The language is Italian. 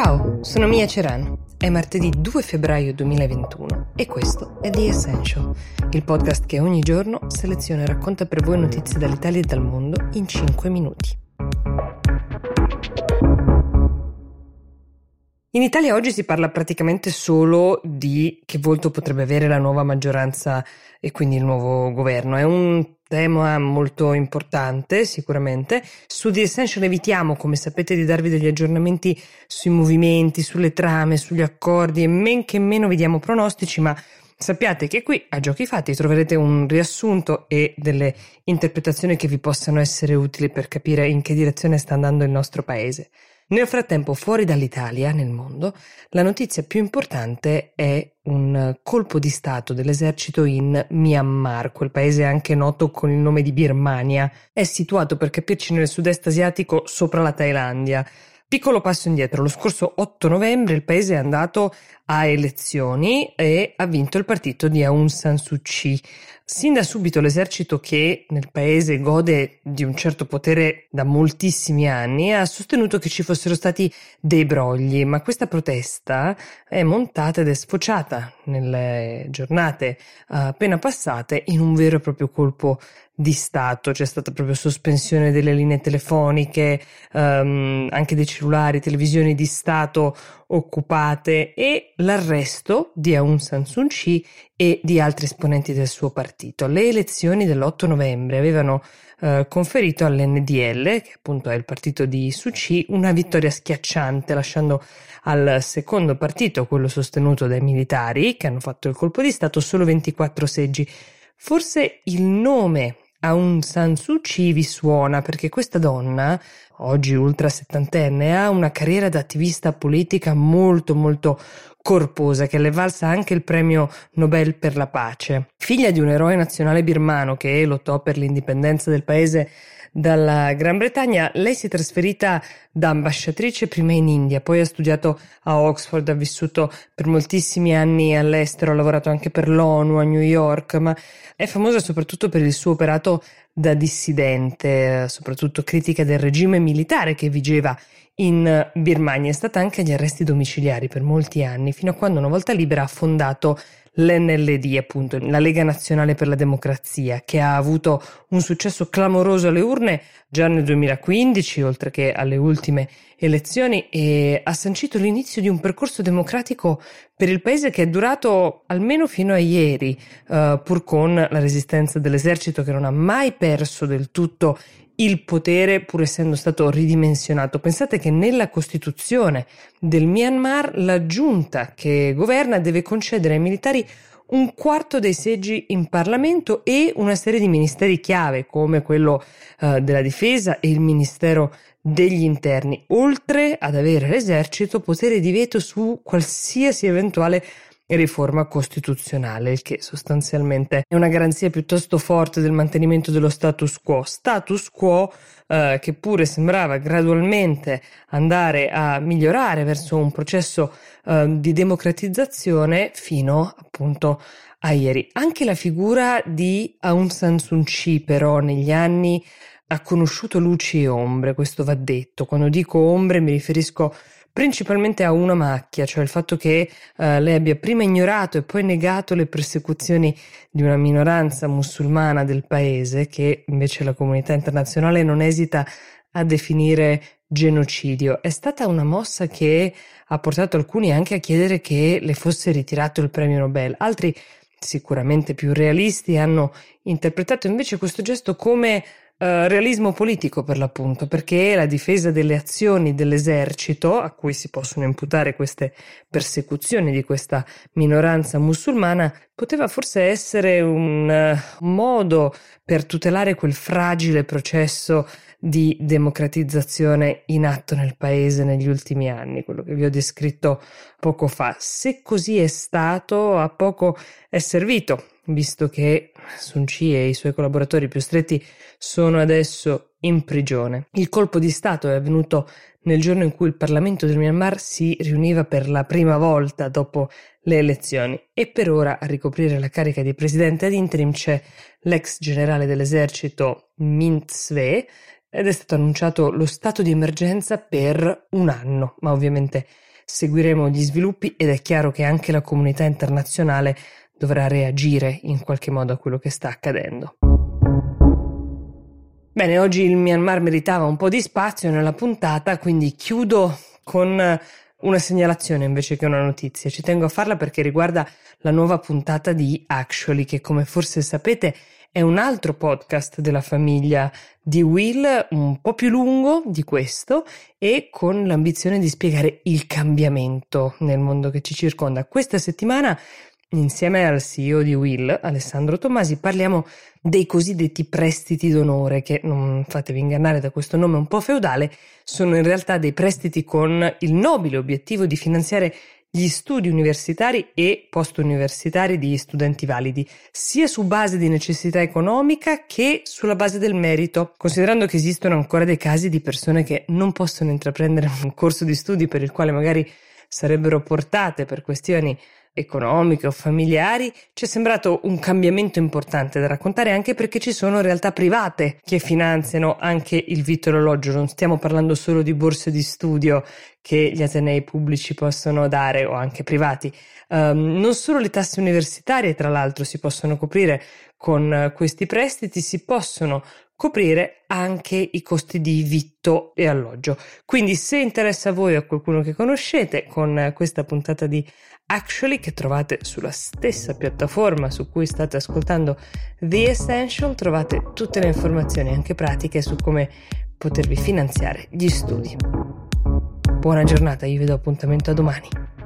Ciao, sono Mia Ceran. È martedì 2 febbraio 2021 e questo è The Essential, il podcast che ogni giorno seleziona e racconta per voi notizie dall'Italia e dal mondo in 5 minuti. In Italia oggi si parla praticamente solo di che volto potrebbe avere la nuova maggioranza e quindi il nuovo governo. È un tema molto importante sicuramente. Su The Essential evitiamo, come sapete, di darvi degli aggiornamenti sui movimenti, sulle trame, sugli accordi e men che meno vi diamo pronostici, ma sappiate che qui a Giochi Fatti troverete un riassunto e delle interpretazioni che vi possano essere utili per capire in che direzione sta andando il nostro paese. Nel frattempo, fuori dall'Italia, nel mondo, la notizia più importante è un colpo di Stato dell'esercito in Myanmar, quel paese anche noto con il nome di Birmania. È situato, per capirci, nel sud-est asiatico sopra la Thailandia. Piccolo passo indietro, lo scorso 8 novembre il paese è andato a elezioni e ha vinto il partito di Aung San Suu Kyi. Sin da subito l'esercito che nel paese gode di un certo potere da moltissimi anni ha sostenuto che ci fossero stati dei brogli, ma questa protesta è montata ed è sfociata nelle giornate appena passate in un vero e proprio colpo di Stato, c'è stata proprio sospensione delle linee telefoniche, um, anche dei cellulari, televisioni di Stato occupate e l'arresto di Aung San Suu Kyi e di altri esponenti del suo partito. Le elezioni dell'8 novembre avevano eh, conferito all'NDL, che appunto è il partito di Suu Kyi, una vittoria schiacciante, lasciando al secondo partito, quello sostenuto dai militari, che hanno fatto il colpo di Stato, solo 24 seggi. Forse il nome Aung San Suu Kyi vi suona perché questa donna, oggi ultra settantenne, ha una carriera da attivista politica molto molto corposa che le valsa anche il premio Nobel per la pace. Figlia di un eroe nazionale birmano che lottò per l'indipendenza del paese dalla Gran Bretagna, lei si è trasferita da ambasciatrice prima in India, poi ha studiato a Oxford, ha vissuto per moltissimi anni all'estero, ha lavorato anche per l'ONU a New York, ma è famosa soprattutto per il suo operato da dissidente, soprattutto critica del regime militare che vigeva in Birmania. È stata anche agli arresti domiciliari per molti anni, fino a quando una volta libera ha fondato l'NLD, appunto, la Lega Nazionale per la Democrazia, che ha avuto un successo clamoroso alle urne già nel 2015, oltre che alle ultime elezioni, e ha sancito l'inizio di un percorso democratico per il paese che è durato almeno fino a ieri, uh, pur con la resistenza dell'esercito che non ha mai perso del tutto il potere pur essendo stato ridimensionato. Pensate che nella Costituzione del Myanmar la giunta che governa deve concedere ai militari un quarto dei seggi in Parlamento e una serie di ministeri chiave come quello uh, della difesa e il ministero degli interni, oltre ad avere l'esercito potere di veto su qualsiasi eventuale riforma costituzionale, il che sostanzialmente è una garanzia piuttosto forte del mantenimento dello status quo. Status quo eh, che pure sembrava gradualmente andare a migliorare verso un processo eh, di democratizzazione fino appunto a ieri. Anche la figura di Aung San Suu Kyi però negli anni ha conosciuto luci e ombre, questo va detto. Quando dico ombre mi riferisco principalmente a una macchia, cioè il fatto che eh, lei abbia prima ignorato e poi negato le persecuzioni di una minoranza musulmana del paese, che invece la comunità internazionale non esita a definire genocidio. È stata una mossa che ha portato alcuni anche a chiedere che le fosse ritirato il premio Nobel. Altri, sicuramente più realisti, hanno interpretato invece questo gesto come Uh, realismo politico per l'appunto, perché la difesa delle azioni dell'esercito, a cui si possono imputare queste persecuzioni di questa minoranza musulmana, poteva forse essere un uh, modo per tutelare quel fragile processo di democratizzazione in atto nel paese negli ultimi anni, quello che vi ho descritto poco fa. Se così è stato, a poco è servito visto che Sun Chi e i suoi collaboratori più stretti sono adesso in prigione. Il colpo di Stato è avvenuto nel giorno in cui il Parlamento del Myanmar si riuniva per la prima volta dopo le elezioni e per ora a ricoprire la carica di presidente ad interim c'è l'ex generale dell'esercito Mint Sve ed è stato annunciato lo stato di emergenza per un anno, ma ovviamente seguiremo gli sviluppi ed è chiaro che anche la comunità internazionale dovrà reagire in qualche modo a quello che sta accadendo. Bene, oggi il Myanmar meritava un po' di spazio nella puntata, quindi chiudo con una segnalazione invece che una notizia. Ci tengo a farla perché riguarda la nuova puntata di Actually, che come forse sapete è un altro podcast della famiglia di Will, un po' più lungo di questo e con l'ambizione di spiegare il cambiamento nel mondo che ci circonda. Questa settimana Insieme al CEO di Will, Alessandro Tomasi, parliamo dei cosiddetti prestiti d'onore, che non fatevi ingannare da questo nome un po' feudale, sono in realtà dei prestiti con il nobile obiettivo di finanziare gli studi universitari e post-universitari di studenti validi, sia su base di necessità economica che sulla base del merito, considerando che esistono ancora dei casi di persone che non possono intraprendere un corso di studi per il quale magari sarebbero portate per questioni economiche o familiari, ci è sembrato un cambiamento importante da raccontare anche perché ci sono realtà private che finanziano anche il vitto orologio, non stiamo parlando solo di borse di studio che gli atenei pubblici possono dare o anche privati. Um, non solo le tasse universitarie, tra l'altro, si possono coprire con questi prestiti, si possono coprire anche i costi di vitto e alloggio. Quindi se interessa a voi o a qualcuno che conoscete, con questa puntata di Actually che trovate sulla stessa piattaforma su cui state ascoltando The Essential, trovate tutte le informazioni anche pratiche su come potervi finanziare gli studi. Buona giornata, io vi do appuntamento a domani.